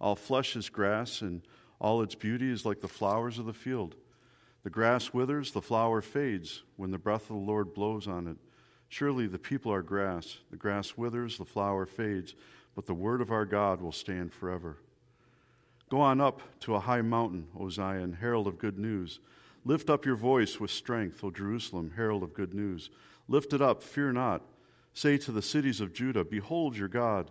All flesh is grass, and all its beauty is like the flowers of the field. The grass withers, the flower fades when the breath of the Lord blows on it. Surely the people are grass. The grass withers, the flower fades, but the word of our God will stand forever. Go on up to a high mountain, O Zion, herald of good news. Lift up your voice with strength, O Jerusalem, herald of good news. Lift it up, fear not. Say to the cities of Judah, Behold your God.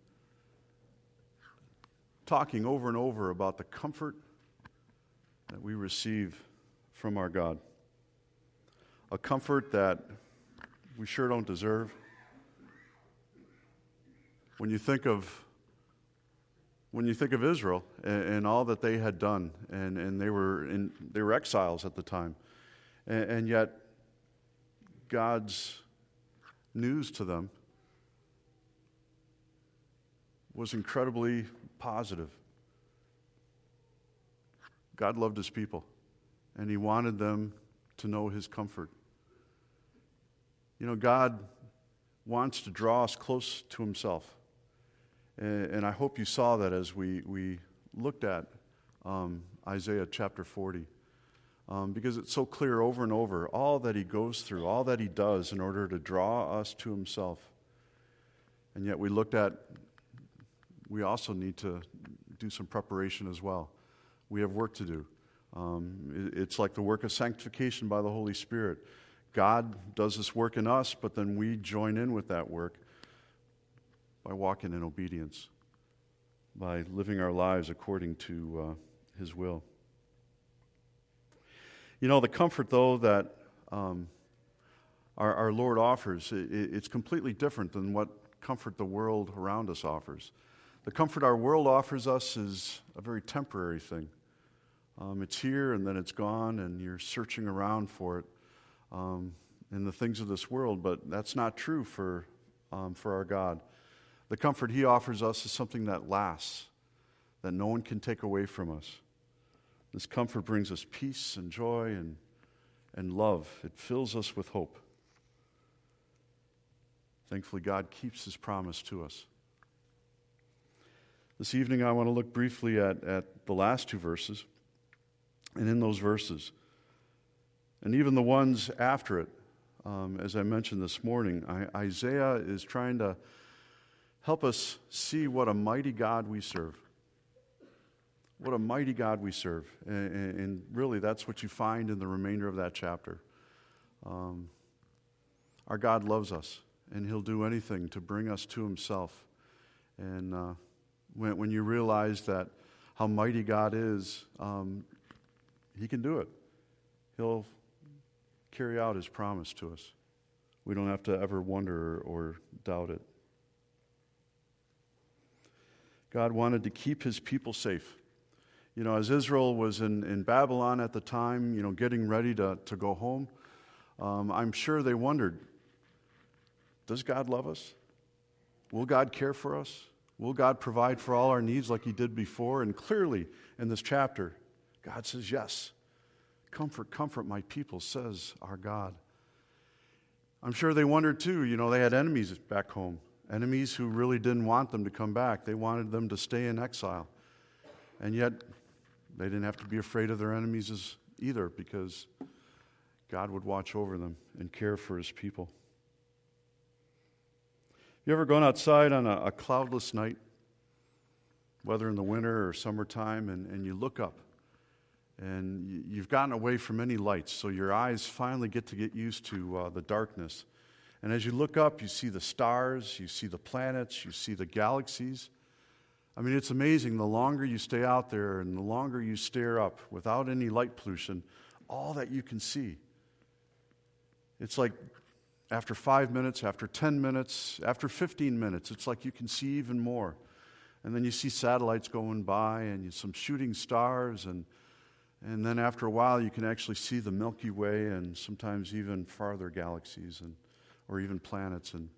talking over and over about the comfort that we receive from our God. A comfort that we sure don't deserve. When you think of when you think of Israel and, and all that they had done, and, and they, were in, they were exiles at the time, and, and yet God's news to them was incredibly positive. God loved his people and he wanted them to know his comfort. You know, God wants to draw us close to himself. And, I hope you saw that as we, we looked at um, Isaiah chapter 40. Um, because it's so clear over and over all that he goes through, all that he does in order to draw us to himself. And yet we looked at, we also need to do some preparation as well. We have work to do. Um, it's like the work of sanctification by the Holy Spirit. God does this work in us, but then we join in with that work by walking in obedience, by living our lives according to uh, His will. You know, the comfort, though, that um, our, our, Lord offers, it, it's completely different than what comfort the world around us offers. The comfort our world offers us is a very temporary thing. Um, it's here and then it's gone, and you're searching around for it um, in the things of this world, but that's not true for, um, for our God. The comfort He offers us is something that lasts, that no one can take away from us. This comfort brings us peace and joy and, and love, it fills us with hope. Thankfully, God keeps His promise to us. This evening, I want to look briefly at, at the last two verses and in those verses. And even the ones after it, um, as I mentioned this morning, I, Isaiah is trying to help us see what a mighty God we serve. What a mighty God we serve. And, and really, that's what you find in the remainder of that chapter. Um, our God loves us, and He'll do anything to bring us to Himself. And uh, when, when you realize that how mighty God is, um, he can do it. He'll carry out His promise to us. We don't have to ever wonder or doubt it. God wanted to keep His people safe. You know, as Israel was in, in Babylon at the time, you know, getting ready to, to go home, um, I'm sure they wondered Does God love us? Will God care for us? Will God provide for all our needs like He did before? And clearly, in this chapter, God says, Yes. Comfort, comfort my people, says our God. I'm sure they wondered too. You know, they had enemies back home, enemies who really didn't want them to come back. They wanted them to stay in exile. And yet, they didn't have to be afraid of their enemies either because God would watch over them and care for his people. You ever gone outside on a, a cloudless night, whether in the winter or summertime, and, and you look up and you've gotten away from any lights, so your eyes finally get to get used to uh, the darkness. And as you look up, you see the stars, you see the planets, you see the galaxies. I mean, it's amazing. The longer you stay out there and the longer you stare up without any light pollution, all that you can see. It's like after five minutes, after 10 minutes, after 15 minutes, it's like you can see even more. And then you see satellites going by and some shooting stars. And, and then after a while, you can actually see the Milky Way and sometimes even farther galaxies and, or even planets. And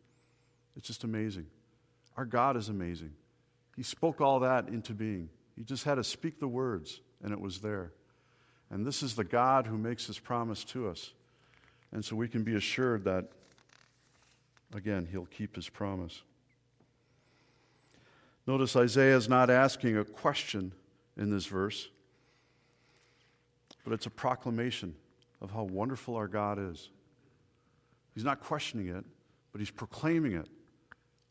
it's just amazing. Our God is amazing. He spoke all that into being. He just had to speak the words, and it was there. And this is the God who makes his promise to us. And so we can be assured that, again, he'll keep his promise. Notice Isaiah is not asking a question in this verse, but it's a proclamation of how wonderful our God is. He's not questioning it, but he's proclaiming it.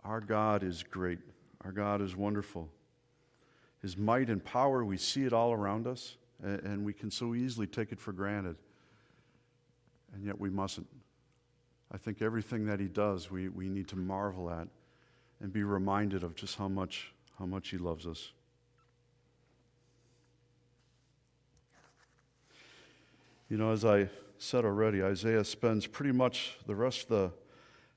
Our God is great. Our God is wonderful. His might and power, we see it all around us, and we can so easily take it for granted. And yet we mustn't. I think everything that he does, we, we need to marvel at and be reminded of just how much, how much He loves us. You know, as I said already, Isaiah spends pretty much the rest of the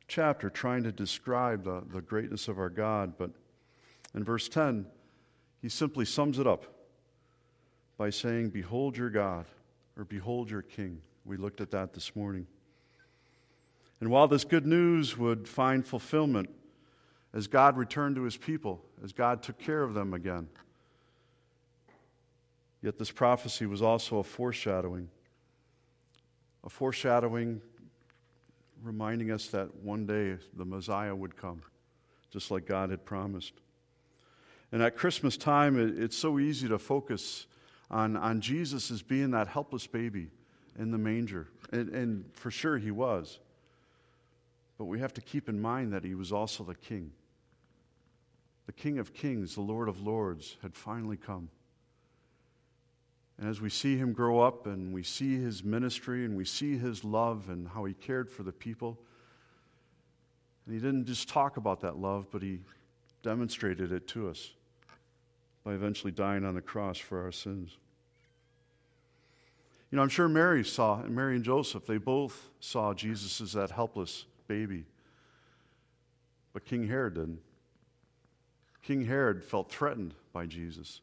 chapter trying to describe the, the greatness of our God, but in verse 10, he simply sums it up by saying, Behold your God, or Behold your King. We looked at that this morning. And while this good news would find fulfillment as God returned to his people, as God took care of them again. Yet this prophecy was also a foreshadowing, a foreshadowing reminding us that one day the Messiah would come, just like God had promised. And at Christmas time, it's so easy to focus on, on Jesus as being that helpless baby in the manger. And, and for sure, he was. But we have to keep in mind that he was also the king the King of Kings, the Lord of Lords, had finally come. And as we see him grow up and we see his ministry and we see his love and how he cared for the people, and he didn't just talk about that love, but he demonstrated it to us by eventually dying on the cross for our sins. You know, I'm sure Mary saw, and Mary and Joseph, they both saw Jesus as that helpless baby. But King Herod didn't. King Herod felt threatened by Jesus.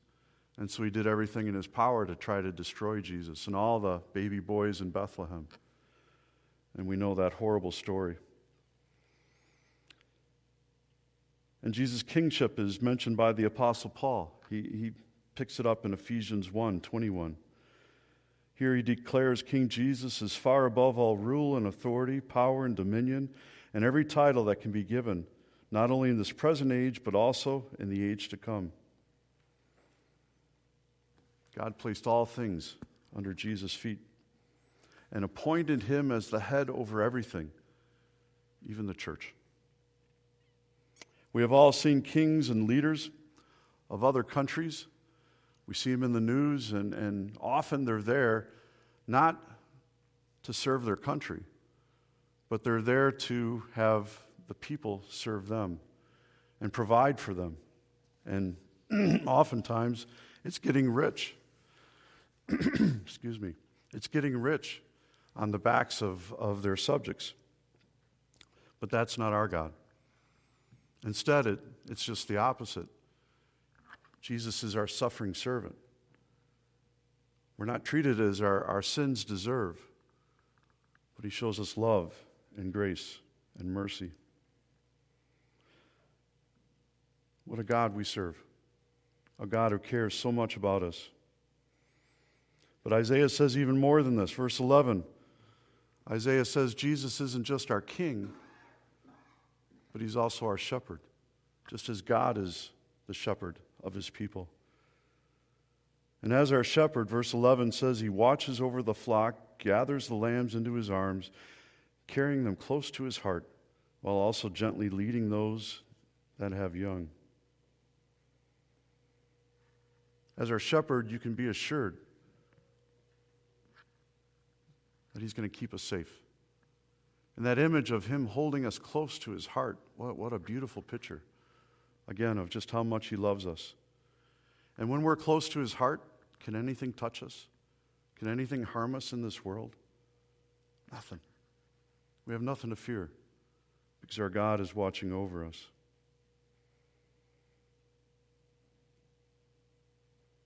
And so he did everything in his power to try to destroy Jesus and all the baby boys in Bethlehem. And we know that horrible story. And Jesus' kingship is mentioned by the Apostle Paul. He, he picks it up in Ephesians 1 21. Here he declares King Jesus is far above all rule and authority, power and dominion, and every title that can be given not only in this present age, but also in the age to come. God placed all things under Jesus' feet and appointed him as the head over everything, even the church. We have all seen kings and leaders of other countries. We see them in the news, and, and often they're there not to serve their country, but they're there to have the people serve them and provide for them. And oftentimes, it's getting rich. Excuse me. It's getting rich on the backs of, of their subjects. But that's not our God. Instead, it, it's just the opposite. Jesus is our suffering servant. We're not treated as our, our sins deserve, but He shows us love and grace and mercy. What a God we serve. A God who cares so much about us. But Isaiah says even more than this. Verse 11 Isaiah says Jesus isn't just our king, but he's also our shepherd, just as God is the shepherd of his people. And as our shepherd, verse 11 says, he watches over the flock, gathers the lambs into his arms, carrying them close to his heart, while also gently leading those that have young. As our shepherd, you can be assured that He's going to keep us safe. And that image of Him holding us close to His heart, what, what a beautiful picture, again, of just how much He loves us. And when we're close to His heart, can anything touch us? Can anything harm us in this world? Nothing. We have nothing to fear because our God is watching over us.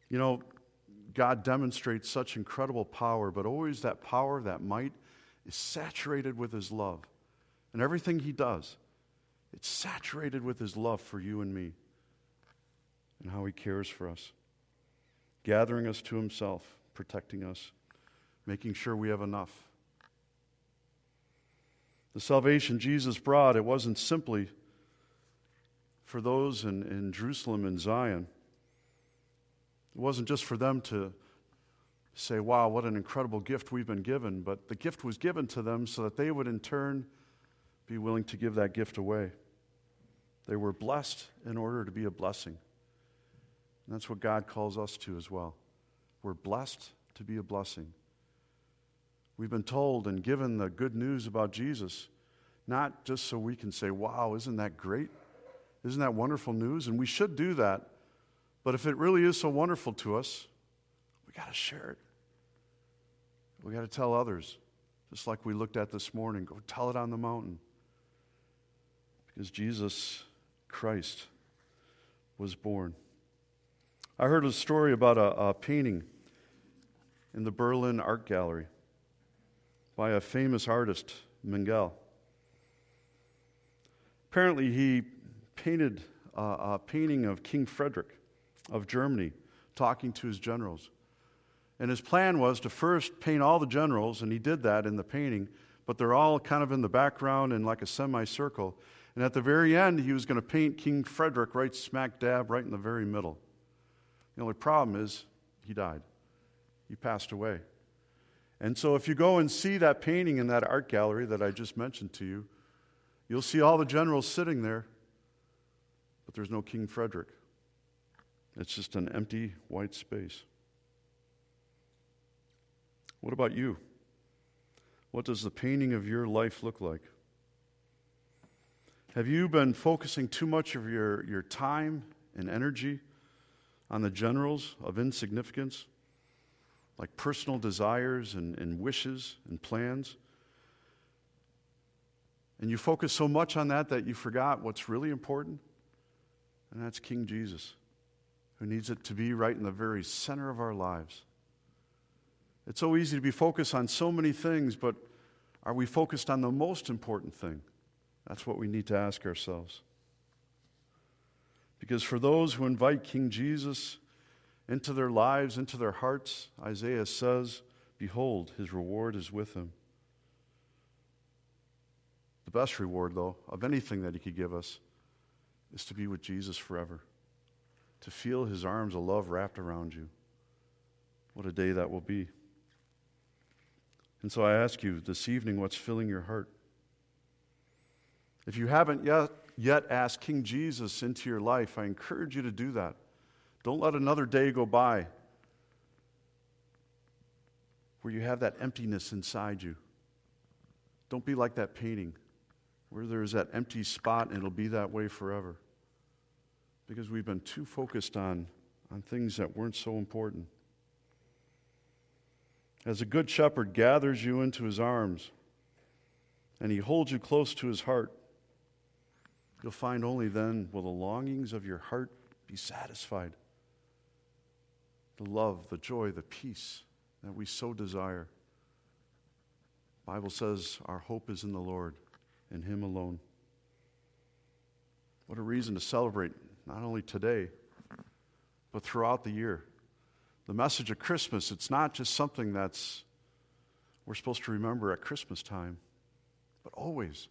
You know, God demonstrates such incredible power, but always that power, that might, is saturated with His love. And everything He does, it's saturated with His love for you and me and how He cares for us, gathering us to Himself, protecting us, making sure we have enough. The salvation Jesus brought, it wasn't simply for those in, in Jerusalem and Zion. It wasn't just for them to say, wow, what an incredible gift we've been given, but the gift was given to them so that they would in turn be willing to give that gift away. They were blessed in order to be a blessing. And that's what God calls us to as well. We're blessed to be a blessing. We've been told and given the good news about Jesus, not just so we can say, wow, isn't that great? Isn't that wonderful news? And we should do that. But if it really is so wonderful to us, we got to share it. We got to tell others, just like we looked at this morning. Go tell it on the mountain. Because Jesus Christ was born. I heard a story about a, a painting in the Berlin Art Gallery by a famous artist, Menzel. Apparently, he painted a, a painting of King Frederick of Germany talking to his generals. And his plan was to first paint all the generals, and he did that in the painting, but they're all kind of in the background in like a semicircle. And at the very end, he was going to paint King Frederick right smack dab, right in the very middle. The only problem is he died, he passed away. And so, if you go and see that painting in that art gallery that I just mentioned to you, you'll see all the generals sitting there, but there's no King Frederick. It's just an empty white space. What about you? What does the painting of your life look like? Have you been focusing too much of your, your time and energy on the generals of insignificance, like personal desires and, and wishes and plans? And you focus so much on that that you forgot what's really important, and that's King Jesus who needs it to be right in the very center of our lives. It's so easy to be focused on so many things, but are we focused on the most important thing? That's what we need to ask ourselves. Because for those who invite King Jesus into their lives, into their hearts, Isaiah says, Behold, his reward is with him. The best reward, though, of anything that he could give us is to be with Jesus forever to feel his arms of love wrapped around you. What a day that will be. And so I ask you this evening what's filling your heart? If you haven't yet, yet asked King Jesus into your life, I encourage you to do that. Don't let another day go by where you have that emptiness inside you. Don't be like that painting where there's that empty spot and it'll be that way forever because we've been too focused on, on things that weren't so important. As a good shepherd gathers you into his arms and he holds you close to his heart, you'll find only then will the longings of your heart be satisfied. The love, the joy, the peace that we so desire. The Bible says our hope is in the Lord, in him alone. What a reason to celebrate not only today, but throughout the year. The message of Christmas, it's not just something that's we're supposed to remember at Christmas time, but always.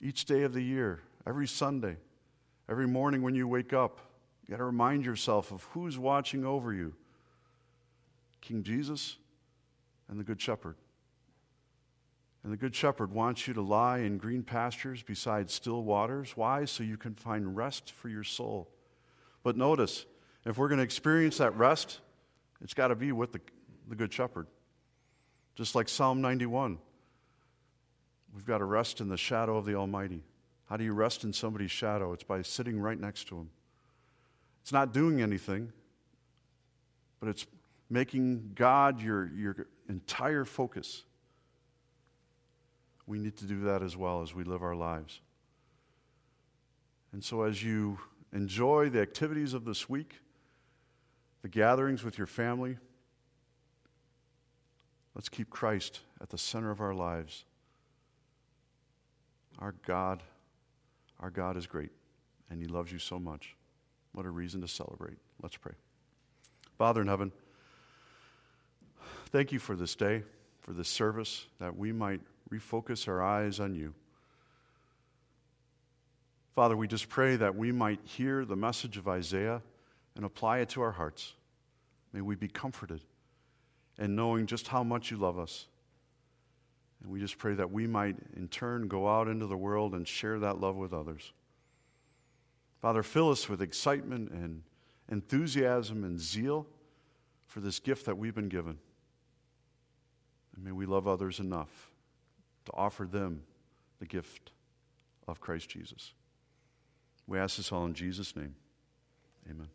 Each day of the year, every Sunday, every morning when you wake up, you got to remind yourself of who's watching over you King Jesus and the Good Shepherd. And the Good Shepherd wants you to lie in green pastures beside still waters. Why? So you can find rest for your soul. But notice, if we're going to experience that rest, it's got to be with the, the Good Shepherd. Just like Psalm 91, we've got to rest in the shadow of the Almighty. How do you rest in somebody's shadow? It's by sitting right next to him. It's not doing anything, but it's making God your, your entire focus. We need to do that as well as we live our lives. And so, as you enjoy the activities of this week, the gatherings with your family, let's keep Christ at the center of our lives. Our God, our God is great, and He loves you so much. What a reason to celebrate. Let's pray. Father in heaven, thank you for this day, for this service, that we might refocus our eyes on you. Father, we just pray that we might hear the message of Isaiah and apply it to our hearts. May we be comforted in knowing just how much you love us. And we just pray that we might, in turn, go out into the world and share that love with others. Father, fill us with excitement and enthusiasm and zeal for this gift that we've been given. And may we love others enough to offer them the gift of Christ Jesus. We ask this all in Jesus' name. Amen.